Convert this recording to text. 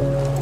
Bye.